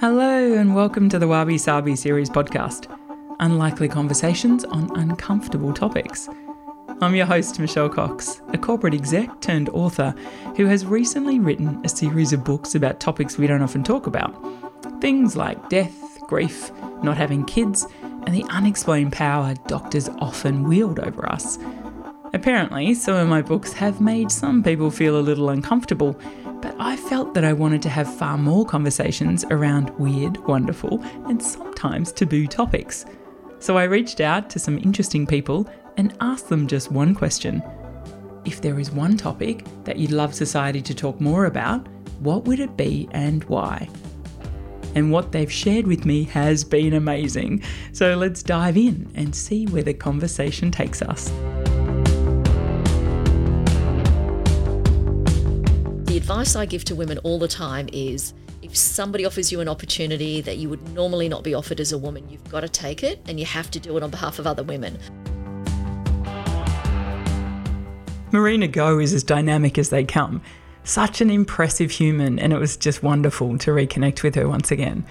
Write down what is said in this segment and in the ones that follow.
Hello, and welcome to the Wabi Sabi series podcast Unlikely Conversations on Uncomfortable Topics. I'm your host, Michelle Cox, a corporate exec turned author who has recently written a series of books about topics we don't often talk about. Things like death, grief, not having kids, and the unexplained power doctors often wield over us. Apparently, some of my books have made some people feel a little uncomfortable, but I felt that I wanted to have far more conversations around weird, wonderful, and sometimes taboo topics. So I reached out to some interesting people and asked them just one question. If there is one topic that you'd love society to talk more about, what would it be and why? And what they've shared with me has been amazing. So let's dive in and see where the conversation takes us. Advice I give to women all the time is if somebody offers you an opportunity that you would normally not be offered as a woman, you've got to take it and you have to do it on behalf of other women. Marina Go is as dynamic as they come. Such an impressive human, and it was just wonderful to reconnect with her once again.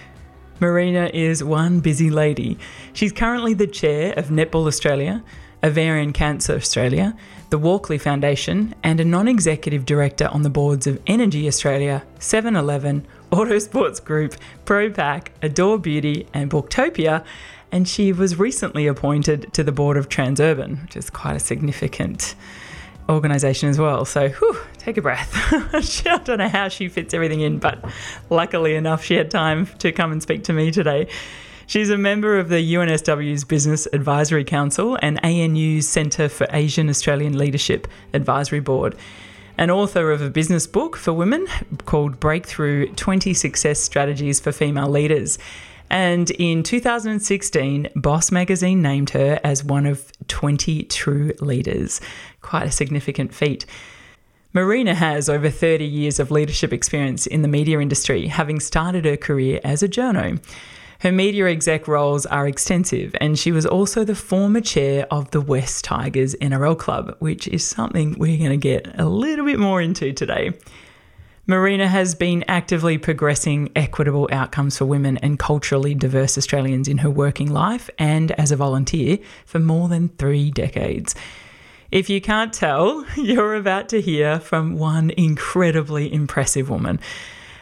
Marina is one busy lady. She's currently the chair of Netball Australia, Ovarian Cancer Australia, the Walkley Foundation, and a non executive director on the boards of Energy Australia, 7 Eleven, Autosports Group, Pro-Pac, Adore Beauty, and Booktopia. And she was recently appointed to the board of Transurban, which is quite a significant organisation as well. So, whew, take a breath. I don't know how she fits everything in, but luckily enough, she had time to come and speak to me today. She's a member of the UNSW's Business Advisory Council and ANU's Centre for Asian Australian Leadership Advisory Board. An author of a business book for women called Breakthrough 20 Success Strategies for Female Leaders. And in 2016, Boss magazine named her as one of 20 true leaders. Quite a significant feat. Marina has over 30 years of leadership experience in the media industry, having started her career as a journo. Her media exec roles are extensive, and she was also the former chair of the Wests Tigers NRL Club, which is something we're going to get a little bit more into today. Marina has been actively progressing equitable outcomes for women and culturally diverse Australians in her working life and as a volunteer for more than three decades. If you can't tell, you're about to hear from one incredibly impressive woman.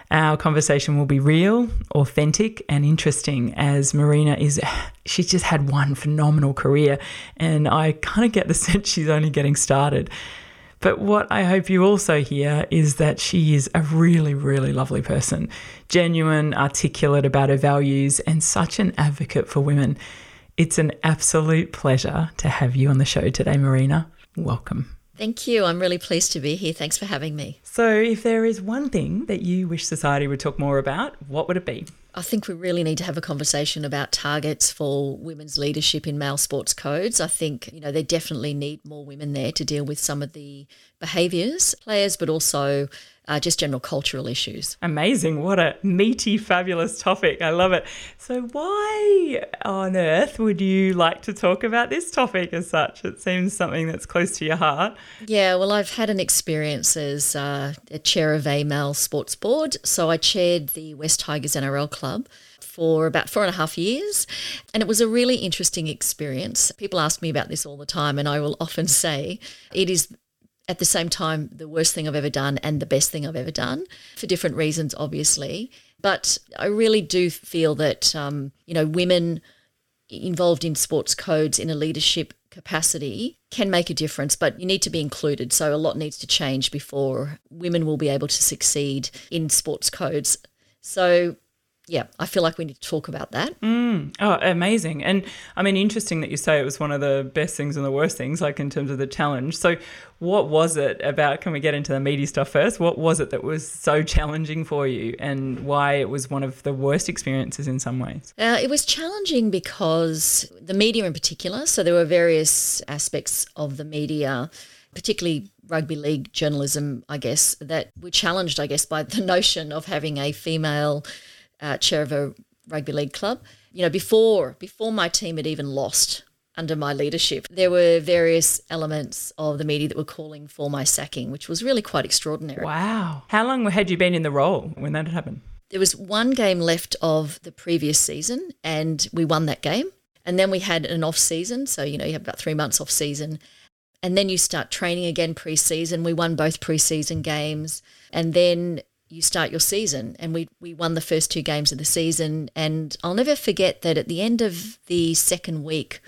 Our conversation will be real, authentic, and interesting as Marina is, she's just had one phenomenal career, and I kind of get the sense she's only getting started. But what I hope you also hear is that she is a really, really lovely person, genuine, articulate about her values, and such an advocate for women. It's an absolute pleasure to have you on the show today, Marina. Welcome. Thank you. I'm really pleased to be here. Thanks for having me. So, if there is one thing that you wish society would talk more about, what would it be? I think we really need to have a conversation about targets for women's leadership in male sports codes. I think, you know, they definitely need more women there to deal with some of the behaviours, players, but also uh, just general cultural issues. Amazing. What a meaty, fabulous topic. I love it. So, why on earth would you like to talk about this topic as such? It seems something that's close to your heart. Yeah, well, I've had an experience as uh, a chair of a male sports board. So, I chaired the Wests Tigers NRL Club for about four and a half years. And it was a really interesting experience. People ask me about this all the time, and I will often say it is at the same time the worst thing I've ever done and the best thing I've ever done for different reasons, obviously. But I really do feel that, um, you know, women involved in sports codes in a leadership capacity can make a difference, but you need to be included. So a lot needs to change before women will be able to succeed in sports codes. So yeah, I feel like we need to talk about that. Mm. Oh, amazing. And I mean, interesting that you say it was one of the best things and the worst things, like in terms of the challenge. So, what was it about? Can we get into the meaty stuff first? What was it that was so challenging for you and why it was one of the worst experiences in some ways? Uh, it was challenging because the media in particular, so there were various aspects of the media, particularly rugby league journalism, I guess, that were challenged, I guess, by the notion of having a female uh, chair of a rugby league club. You know, before before my team had even lost under my leadership, there were various elements of the media that were calling for my sacking, which was really quite extraordinary. Wow! How long had you been in the role when that happened? there was one game left of the previous season, and we won that game. And then we had an off season. So, you know, you have about three months off season. And then you start training again pre season. We won both pre season games. And then you start your season. And we, we won the first two games of the season. And I'll never forget that at the end of the second week,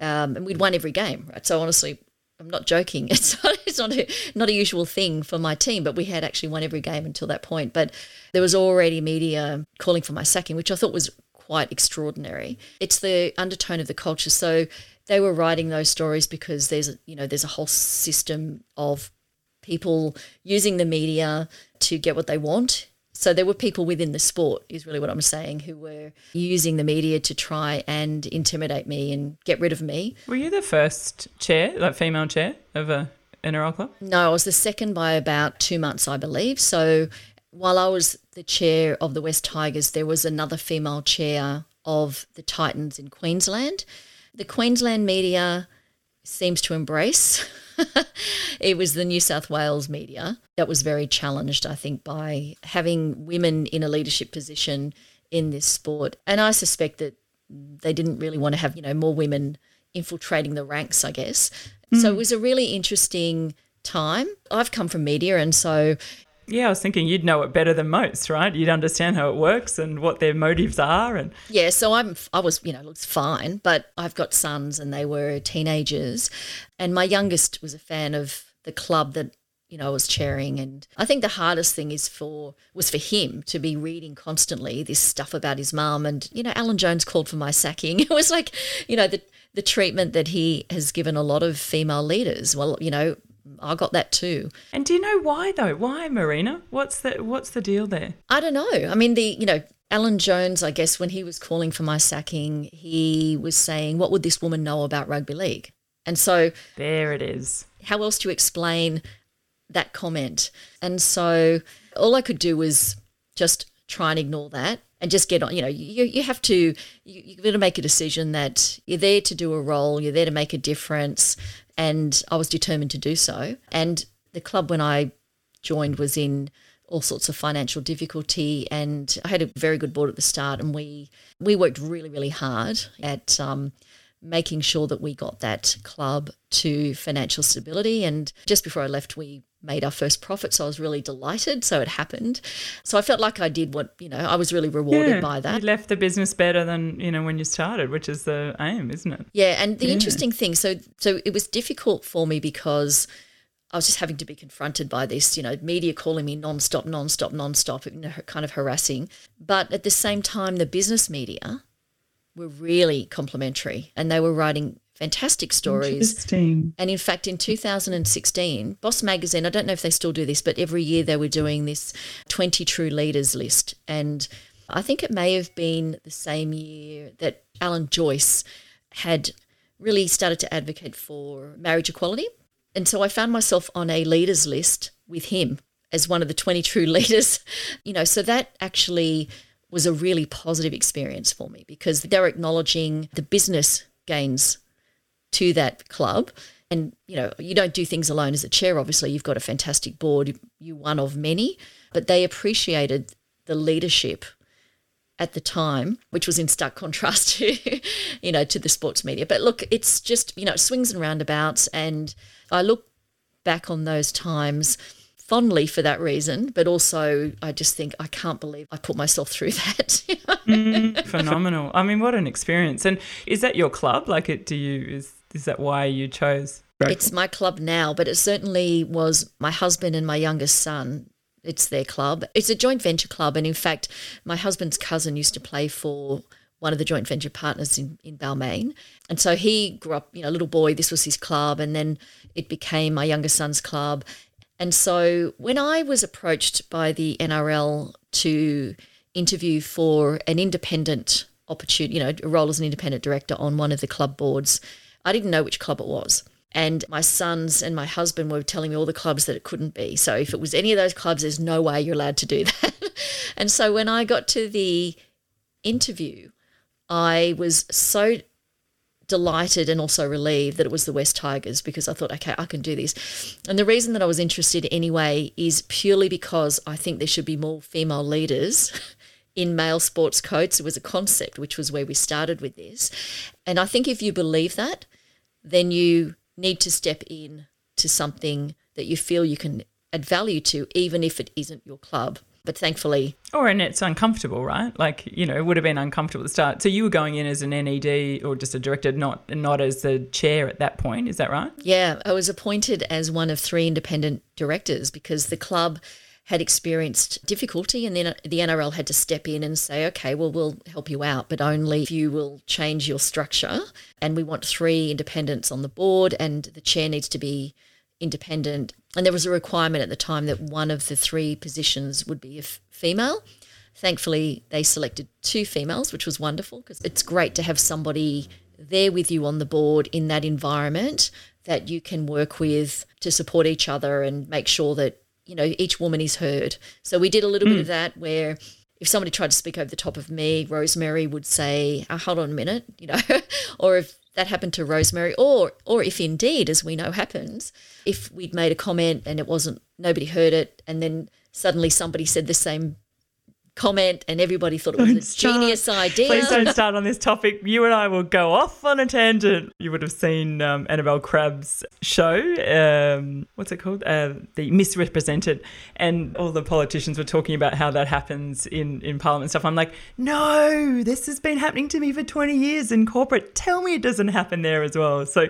um, and we'd won every game, right? So honestly, I'm not joking. It's not, it's not a, not a usual thing for my team, but we had actually won every game until that point. But there was already media calling for my sacking, which I thought was quite extraordinary. It's the undertone of the culture. So they were writing those stories because there's a, you know there's a whole system of people using the media to get what they want. So there were people within the sport, is really what I'm saying, who were using the media to try and intimidate me and get rid of me. Were you the first chair, like female chair of a NRL club? No, I was the second by about two months, I believe. So while I was the chair of the Wests Tigers, there was another female chair of the Titans in Queensland. The Queensland media seems to embrace. it was the New South Wales media that was very challenged, I think, by having women in a leadership position in this sport. And I suspect that they didn't really want to have, you know, more women infiltrating the ranks, I guess. Mm. So it was a really interesting time. I've come from media and so yeah, I was thinking you'd know it better than most, right? You'd understand how it works and what their motives are, and yeah. So I'm, I was, you know, looks fine, but I've got sons and they were teenagers, and my youngest was a fan of the club that you know I was chairing, and I think the hardest thing is for was for him to be reading constantly this stuff about his mum, and you know, Alan Jones called for my sacking. It was like, you know, the the treatment that he has given a lot of female leaders. Well, you know, I got that too. And do you know why though? Why Marina? What's the what's the deal there? I don't know. I mean, the you know Alan Jones, I guess, when he was calling for my sacking, he was saying, "What would this woman know about rugby league?" And so there it is. How else do you explain that comment? And so all I could do was just try and ignore that and just get on. You know, you, you have to, you, you've got to make a decision that you're there to do a role, you're there to make a difference. And I was determined to do so. And the club, when I joined, was in all sorts of financial difficulty and I had a very good board at the start and we we worked really really hard at um, making sure that we got that club to financial stability and just before I left we made our first profit. So I was really delighted. So it happened. So I felt like I did what, you know, I was really rewarded yeah, by that. You left the business better than, you know, when you started, which is the aim, isn't it? Yeah. And the yeah. interesting thing, so so it was difficult for me because I was just having to be confronted by this, you know, media calling me nonstop, nonstop, nonstop, you know, kind of harassing. But at the same time, the business media were really complimentary and they were writing fantastic stories. And in fact, in 2016, Boss Magazine, I don't know if they still do this, but every year they were doing this 20 True Leaders list. And I think it may have been the same year that Alan Joyce had really started to advocate for marriage equality. And so I found myself on a leaders list with him as one of the 20 true leaders. You know, so that actually was a really positive experience for me because they're acknowledging the business gains to that club. And, you know, you don't do things alone as a chair, obviously. You've got a fantastic board, you one of many, but they appreciated the leadership at the time, which was in stark contrast to, you know, to the sports media. But look, it's just, you know, swings and roundabouts. And I look back on those times fondly for that reason, but also I just think I can't believe I put myself through that. mm, phenomenal. I mean, what an experience. And is that your club? Like, it, do you, is is that why you chose? It's my club now, but it certainly was my husband and my youngest son. It's their club. It's a joint venture club. And in fact, my husband's cousin used to play for one of the joint venture partners in, in Balmain. And so he grew up, you know, little boy, this was his club. And then it became my youngest son's club. And so when I was approached by the NRL to interview for an independent opportunity, you know, a role as an independent director on one of the club boards, I didn't know which club it was. And my sons and my husband were telling me all the clubs that it couldn't be. So if it was any of those clubs, there's no way you're allowed to do that. and so when I got to the interview, I was so delighted and also relieved that it was the Wests Tigers because I thought, okay, I can do this. And the reason that I was interested anyway is purely because I think there should be more female leaders in male sports codes. It was a concept, which was where we started with this. And I think if you believe that, then you need to step in to something that you feel you can add value to, even if it isn't your club. But thankfully, or and it's uncomfortable, right? Like you know, it would have been uncomfortable at the start. So you were going in as an NED or just a director, not not as the chair at that point. Is that right? Yeah, I was appointed as one of three independent directors because the club had experienced difficulty and then the NRL had to step in and say, okay, well, we'll help you out, but only if you will change your structure. And we want three independents on the board and the chair needs to be independent. And there was a requirement at the time that one of the three positions would be a f- female. Thankfully, they selected two females, which was wonderful because it's great to have somebody there with you on the board in that environment that you can work with to support each other and make sure that you know each woman is heard. So we did a little mm. bit of that where if somebody tried to speak over the top of me, Rosemary would say, oh, "Hold on a minute," you know, or if that happened to Rosemary, or or if indeed, as we know happens, if we'd made a comment and it wasn't nobody heard it, and then suddenly somebody said the same comment and everybody thought it was don't a start. genius idea. Please don't start on this topic. You and I will go off on a tangent. You would have seen um, Annabel Crabb's show. Um, what's it called? Uh, the Ms Represented. And all the politicians were talking about how that happens in, in Parliament stuff. I'm like, no, this has been happening to me for 20 years in corporate. Tell me it doesn't happen there as well. So,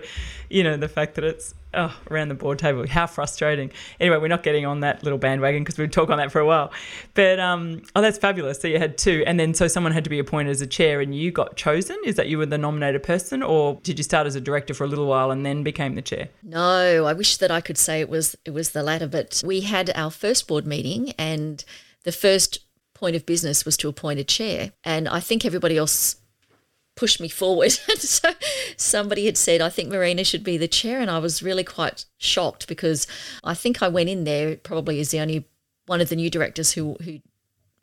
you know, the fact that it's oh, around the board table. How frustrating. Anyway, we're not getting on that little bandwagon because we'd talk on that for a while. But um, oh, that's fabulous. So you had two, and then so someone had to be appointed as a chair, and you got chosen. Is that you were the nominated person, or did you start as a director for a little while and then became the chair? No, I wish that I could say it was it was the latter. But we had our first board meeting, and the first point of business was to appoint a chair, and I think everybody else pushed me forward. so somebody had said, I think Marina should be the chair. And I was really quite shocked because I think I went in there probably as the only one of the new directors who, who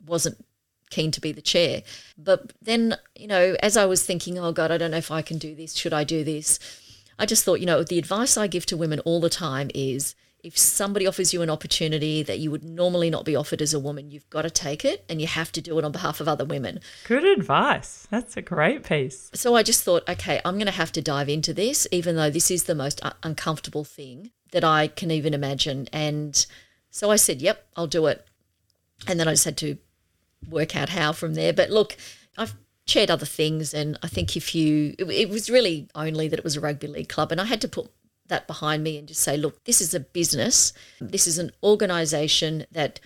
wasn't keen to be the chair. But then, you know, as I was thinking, oh God, I don't know if I can do this. Should I do this? I just thought, you know, the advice I give to women all the time is if somebody offers you an opportunity that you would normally not be offered as a woman, you've got to take it and you have to do it on behalf of other women. Good advice. That's a great piece. So I just thought, okay, I'm going to have to dive into this, even though this is the most uncomfortable thing that I can even imagine. And so I said, yep, I'll do it. And then I just had to work out how from there. But look, I've chaired other things. And I think if you, it, it was really only that it was a rugby league club. And I had to put that behind me and just say, look, this is a business. This is an organization that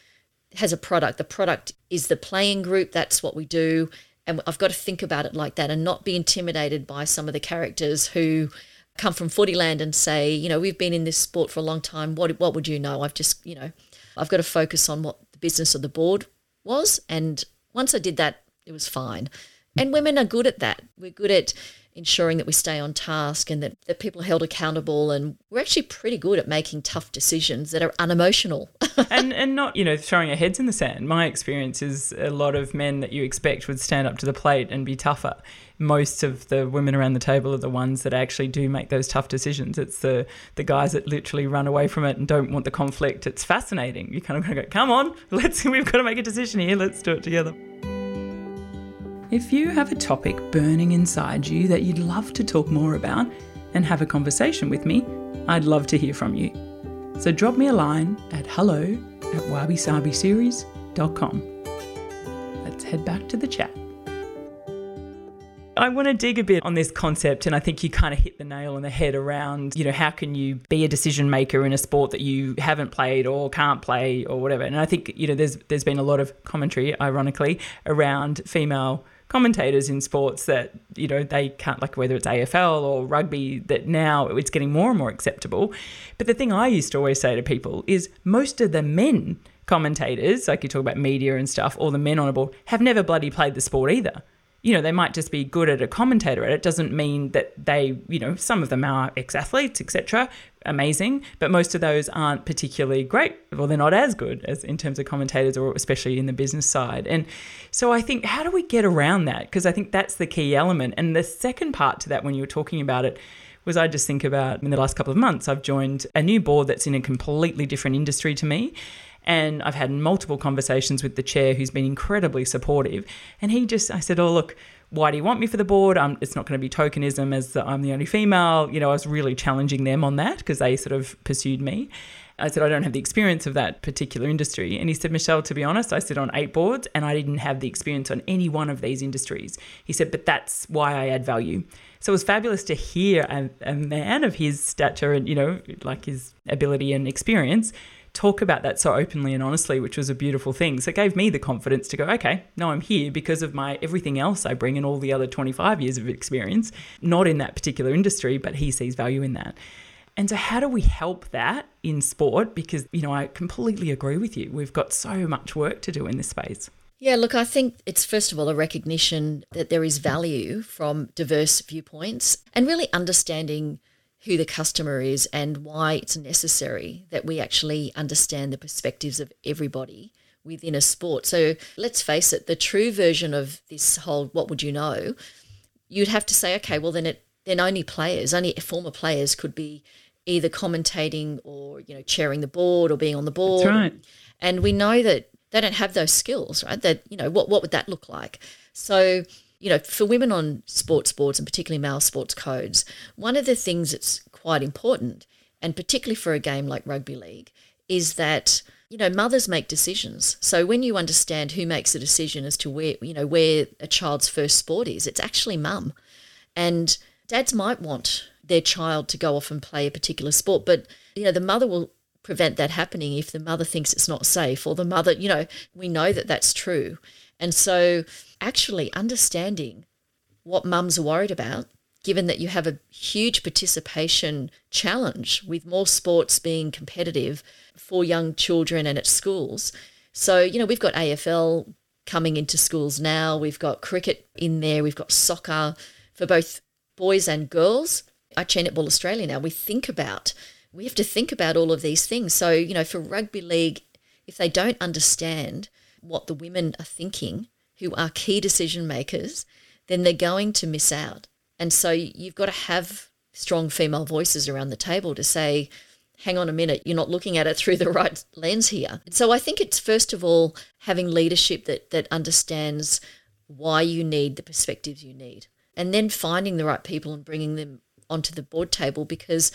has a product. The product is the playing group. That's what we do. And I've got to think about it like that and not be intimidated by some of the characters who come from footyland and say, you know, we've been in this sport for a long time. What, what would you know? I've just, you know, I've got to focus on what the business of the board was. And once I did that, it was fine. And women are good at that. We're good at ensuring that we stay on task and that, that people are held accountable. And we're actually pretty good at making tough decisions that are unemotional. and, and not, you know, throwing our heads in the sand. My experience is a lot of men that you expect would stand up to the plate and be tougher. Most of the women around the table are the ones that actually do make those tough decisions. It's the, the guys that literally run away from it and don't want the conflict. It's fascinating. You kind of go, come on, let's, we've got to make a decision here. Let's do it together. If you have a topic burning inside you that you'd love to talk more about and have a conversation with me, I'd love to hear from you. So drop me a line at hello at wabisabiseries.com. Let's head back to the chat. I want to dig a bit on this concept, and I think you kind of hit the nail on the head around, you know, how can you be a decision maker in a sport that you haven't played or can't play or whatever. And I think, you know, there's there's been a lot of commentary, ironically, around female commentators in sports that you know they can't like whether it's AFL or rugby that now it's getting more and more acceptable. But the thing I used to always say to people is most of the men commentators, like you talk about media and stuff, or the men on a board, have never bloody played the sport either. You know, they might just be good at a commentator. It doesn't mean that they, you know, some of them are ex-athletes, etc. Amazing, but most of those aren't particularly great. Well, they're not as good as in terms of commentators, or especially in the business side. And so I think, how do we get around that? Because I think that's the key element. And the second part to that, when you were talking about it, was I just think about in the last couple of months, I've joined a new board that's in a completely different industry to me. And I've had multiple conversations with the chair who's been incredibly supportive. And he just, I said, Oh, look, why do you want me for the board? Um, it's not going to be tokenism as the, I'm the only female. You know, I was really challenging them on that because they sort of pursued me. I said, I don't have the experience of that particular industry. And he said, Michelle, to be honest, I sit on eight boards and I didn't have the experience on any one of these industries. He said, but that's why I add value. So it was fabulous to hear a, a man of his stature and, you know, like his ability and experience talk about that so openly and honestly, which was a beautiful thing. So it gave me the confidence to go, okay, no, I'm here because of my everything else I bring and all the other 25 years of experience, not in that particular industry, but he sees value in that. And so, how do we help that in sport? Because, you know, I completely agree with you. We've got so much work to do in this space. Yeah, look, I think it's first of all a recognition that there is value from diverse viewpoints and really understanding who the customer is and why it's necessary that we actually understand the perspectives of everybody within a sport. So let's face it, the true version of this whole what would you know, you'd have to say, okay, well then it then only players, only former players could be either commentating or, you know, chairing the board or being on the board. That's right. And we know that they don't have those skills, right? That, you know, what what would that look like? So you know, for women on sports boards and particularly male sports codes, one of the things that's quite important, and particularly for a game like rugby league, is that you know mothers make decisions. So when you understand who makes a decision as to where you know where a child's first sport is, it's actually mum, and dads might want their child to go off and play a particular sport, but you know the mother will prevent that happening if the mother thinks it's not safe or the mother you know we know that that's true and so, actually understanding what mums are worried about, given that you have a huge participation challenge with more sports being competitive for young children and at schools. So, you know, we've got AFL coming into schools now, we've got cricket in there, we've got soccer for both boys and girls. I chair Netball Australia now. We think about, we have to think about all of these things. So, you know, for rugby league, if they don't understand what the women are thinking, who are key decision makers, then they're going to miss out. And so you've got to have strong female voices around the table to say, hang on a minute, you're not looking at it through the right lens here. So I think it's first of all having leadership that that understands why you need the perspectives you need. And then finding the right people and bringing them onto the board table because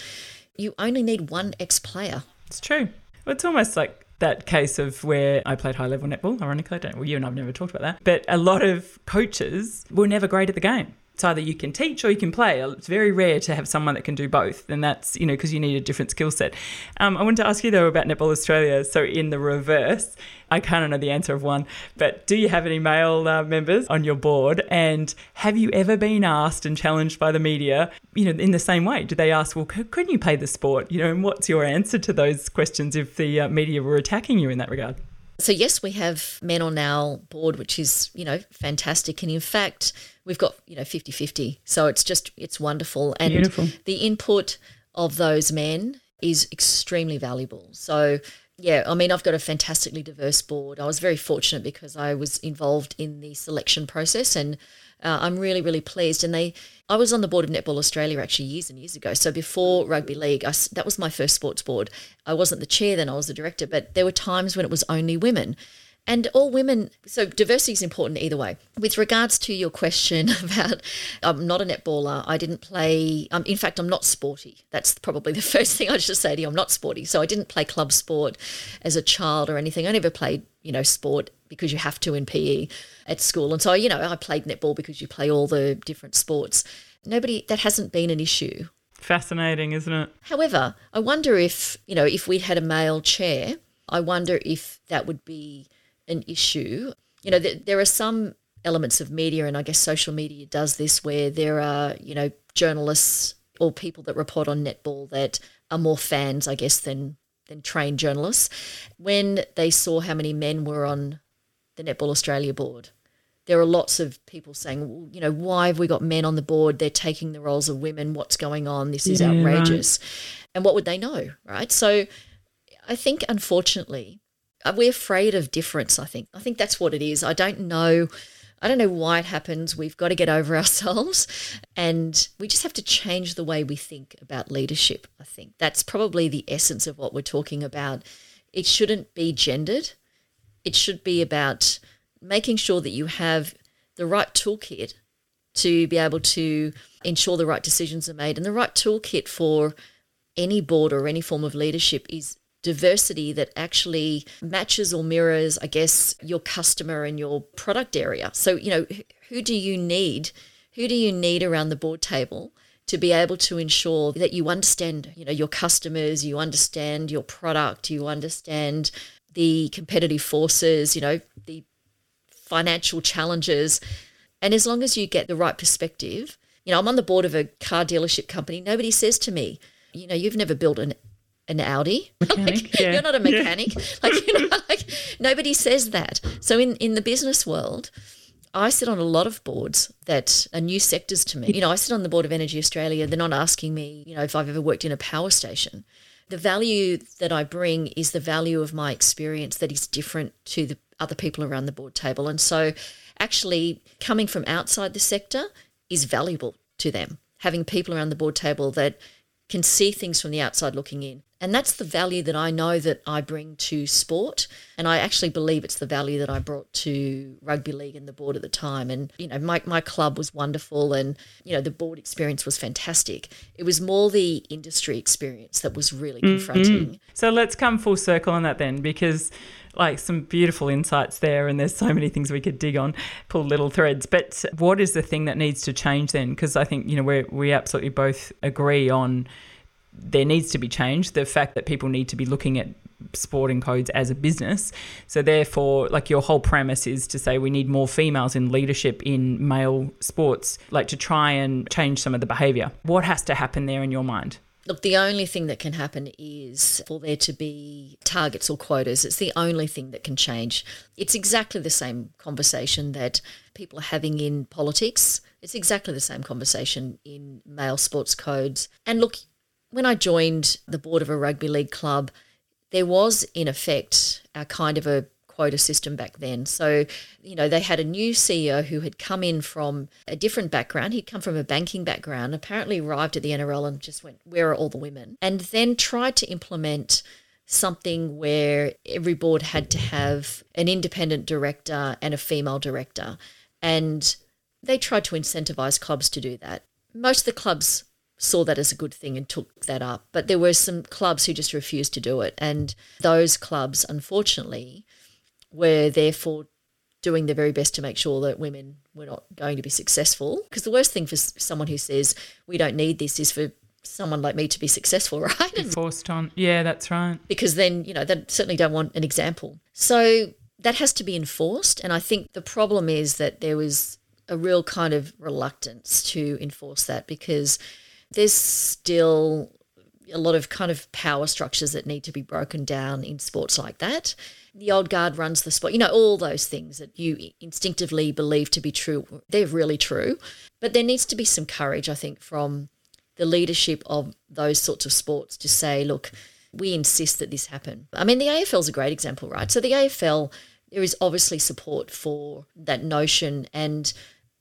you only need one ex player. It's true. It's almost like that case of where I played high level netball. Ironically, I don't. Well, you and I've never talked about that. But a lot of coaches were never great at the game. It's either you can teach or you can play. It's very rare to have someone that can do both, and that's you know because you need a different skill set. Um, I wanted to ask you though about Netball Australia. So in the reverse, I kind of know the answer of one, but do you have any male uh, members on your board? And have you ever been asked and challenged by the media, you know, in the same way? Do they ask, well, couldn't you play the sport? You know, and what's your answer to those questions if the uh, media were attacking you in that regard? So yes, we have men on our board, which is, you know, fantastic. And in fact, we've got, you know, 50-50. So it's just it's wonderful. And Beautiful. the input of those men is extremely valuable. So yeah, I mean, I've got a fantastically diverse board. I was very fortunate because I was involved in the selection process and uh, I'm really, really pleased. And they, I was on the board of Netball Australia actually years and years ago. So before rugby league, I, that was my first sports board. I wasn't the chair then; I was the director. But there were times when it was only women, and all women. So diversity is important either way. With regards to your question about, I'm not a netballer. I didn't play. Um, in fact, I'm not sporty. That's probably the first thing I should say to you. I'm not sporty. So I didn't play club sport as a child or anything. I never played, you know, sport because you have to in PE at school. And so, you know, I played netball because you play all the different sports. Nobody, that hasn't been an issue. Fascinating, isn't it? However, I wonder if, you know, if we had a male chair, I wonder if that would be an issue. You know, th- there are some elements of media, and I guess social media does this, where there are, you know, journalists or people that report on netball that are more fans, I guess, than than trained journalists. When they saw how many men were on the Netball Australia board, there are lots of people saying, well, you know, why have we got men on the board? They're taking the roles of women. What's going on? This is Yeah, outrageous. And what would they know, right? So I think, unfortunately, Uh, we're afraid of difference. I think. I think that's what it is. I don't know. I don't know why it happens. We've got to get over ourselves and we just have to change the way we think about leadership. I think that's probably the essence of what we're talking about. It shouldn't be gendered, it should be about making sure that you have the right toolkit to be able to ensure the right decisions are made. And the right toolkit for any board or any form of leadership is diversity that actually matches or mirrors, I guess, your customer and your product area. So, you know, who do you need? Who do you need around the board table to be able to ensure that you understand, you know, your customers, you understand your product, you understand the competitive forces, you know, the financial challenges. And as long as you get the right perspective, you know, I'm on the board of a car dealership company. Nobody says to me, you know, you've never built an an Audi. Like, yeah. You're not a mechanic. Like, you know, like nobody says that. So in, in the business world, I sit on a lot of boards that are new sectors to me. You know, I sit on the board of Energy Australia. They're not asking me, you know, if I've ever worked in a power station. The value that I bring is the value of my experience that is different to the other people around the board table. And so actually coming from outside the sector is valuable to them. Having people around the board table that can see things from the outside looking in. And that's the value that I know that I bring to sport. And I actually believe it's the value that I brought to rugby league and the board at the time. And, you know, my, my club was wonderful and, you know, the board experience was fantastic. It was more the industry experience that was really mm-hmm. confronting. So let's come full circle on that then, because like some beautiful insights there, and there's so many things we could dig on, pull little threads. But what is the thing that needs to change then? Because I think you know we we absolutely both agree on there needs to be change. The fact that people need to be looking at sporting codes as a business. So therefore, like your whole premise is to say we need more females in leadership in male sports, like to try and change some of the behavior. What has to happen there in your mind? Look, the only thing that can happen is for there to be targets or quotas. It's the only thing that can change. It's exactly the same conversation that people are having in politics. It's exactly the same conversation in male sports codes. And look, when I joined the board of a rugby league club, there was in effect a kind of a quota system back then. So, you know, they had a new CEO who had come in from a different background. He'd come from a banking background, apparently arrived at the NRL and just went, Where are all the women? And then tried to implement something where every board had to have an independent director and a female director. And they tried to incentivize clubs to do that. Most of the clubs saw that as a good thing and took that up. But there were some clubs who just refused to do it. And those clubs, unfortunately, were therefore doing their very best to make sure that women were not going to be successful. Because the worst thing for someone who says, we don't need this, is for someone like me to be successful, right? And Forced on. Yeah, that's right. because then, you know, they certainly don't want an example. So that has to be enforced. And I think the problem is that there was a real kind of reluctance to enforce that because there's still a lot of kind of power structures that need to be broken down in sports like that. The old guard runs the sport, you know, all those things that you instinctively believe to be true, they're really true. But there needs to be some courage, I think, from the leadership of those sorts of sports to say, look, we insist that this happen. I mean, the AFL is a great example, right? So the AFL, there is obviously support for that notion, and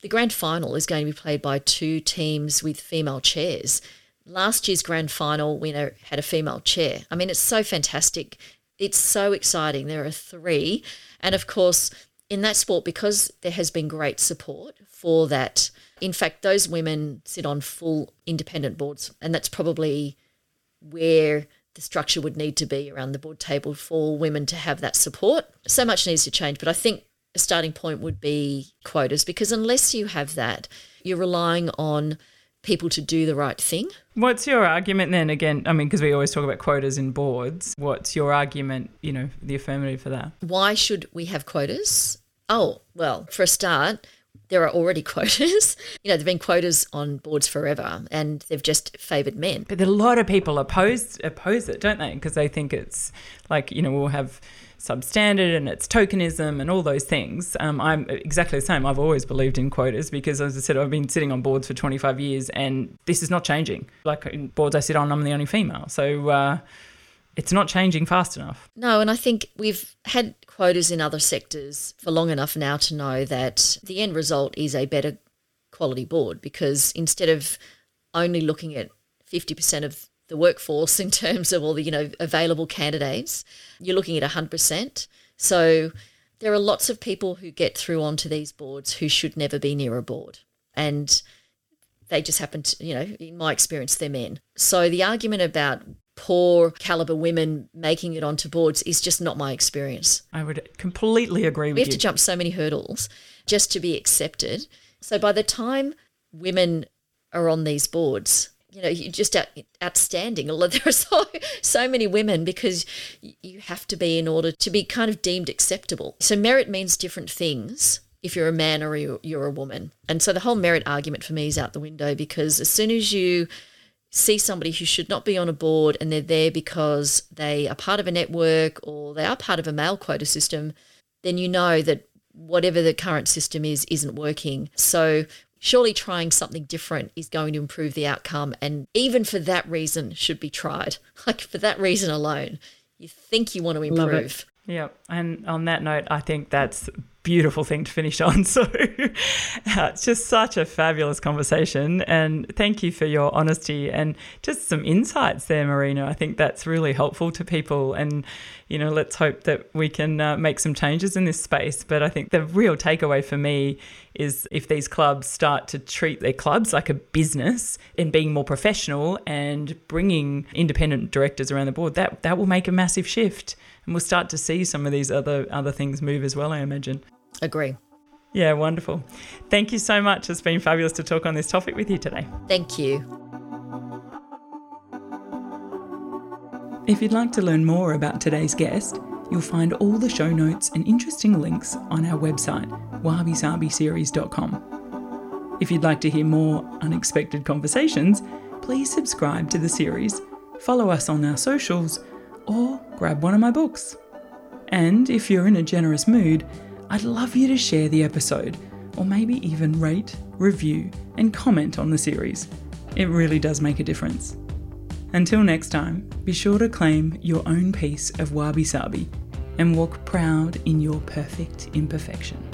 the grand final is going to be played by two teams with female chairs. Last year's grand final winner had a female chair. I mean, it's so fantastic. It's so exciting. There are three. And of course, in that sport, because there has been great support for that, in fact, those women sit on full independent boards. And that's probably where the structure would need to be around the board table for women to have that support. So much needs to change. But I think a starting point would be quotas because unless you have that, you're relying on people to do the right thing. What's your argument then? Again, I mean, because we always talk about quotas in boards. What's your argument, you know, the affirmative for that? Why should we have quotas? Oh, well, for a start, there are already quotas. You know, there have been quotas on boards forever and they've just favoured men. But a lot of people oppose oppose it, don't they? Because they think it's like you know we'll have substandard and it's tokenism and all those things. Um, I'm exactly the same. I've always believed in quotas because, as I said, I've been sitting on boards for 25 years and this is not changing. Like in boards I sit on, I'm the only female. So uh, it's not changing fast enough. No, and I think we've had quotas in other sectors for long enough now to know that the end result is a better quality board because instead of only looking at 50% of the workforce in terms of all the you know available candidates. You're looking at 100% so there are lots of people who get through onto these boards who should never be near a board. And they just happen to you know in my experience they're men. So the argument about poor caliber women making it onto boards is just not my experience. I would completely agree with you. we have you. to jump so many hurdles just to be accepted. So by the time women are on these boards you know, you're just out, outstanding. There are so, so many women because you have to be in order to be kind of deemed acceptable. So merit means different things if you're a man or you're a woman. And so the whole merit argument for me is out the window because as soon as you see somebody who should not be on a board and they're there because they are part of a network or they are part of a male quota system, then you know that whatever the current system is isn't working. So surely trying something different is going to improve the outcome. And even for that reason should be tried. Like for that reason alone you think you want to improve yeah and on that note i think that's beautiful thing to finish on. So uh, it's just such a fabulous conversation. And thank you for your honesty and just some insights there, Marina. I think that's really helpful to people. And, you know, let's hope that we can uh, make some changes in this space. But I think the real takeaway for me is if these clubs start to treat their clubs like a business and being more professional and bringing independent directors around the board, that, that will make a massive shift. And we'll start to see some of these other other things move as well, I imagine. Agree. Yeah, wonderful. Thank you so much. It's been fabulous to talk on this topic with you today. Thank you. If you'd like to learn more about today's guest, you'll find all the show notes and interesting links on our website, wabisabiseries.com. If you'd like to hear more unexpected conversations, please subscribe to the series, follow us on our socials, or grab one of my books. And if you're in a generous mood, I'd love you to share the episode, or maybe even rate, review, and comment on the series. It really does make a difference. Until next time, be sure to claim your own piece of wabi sabi and walk proud in your perfect imperfection.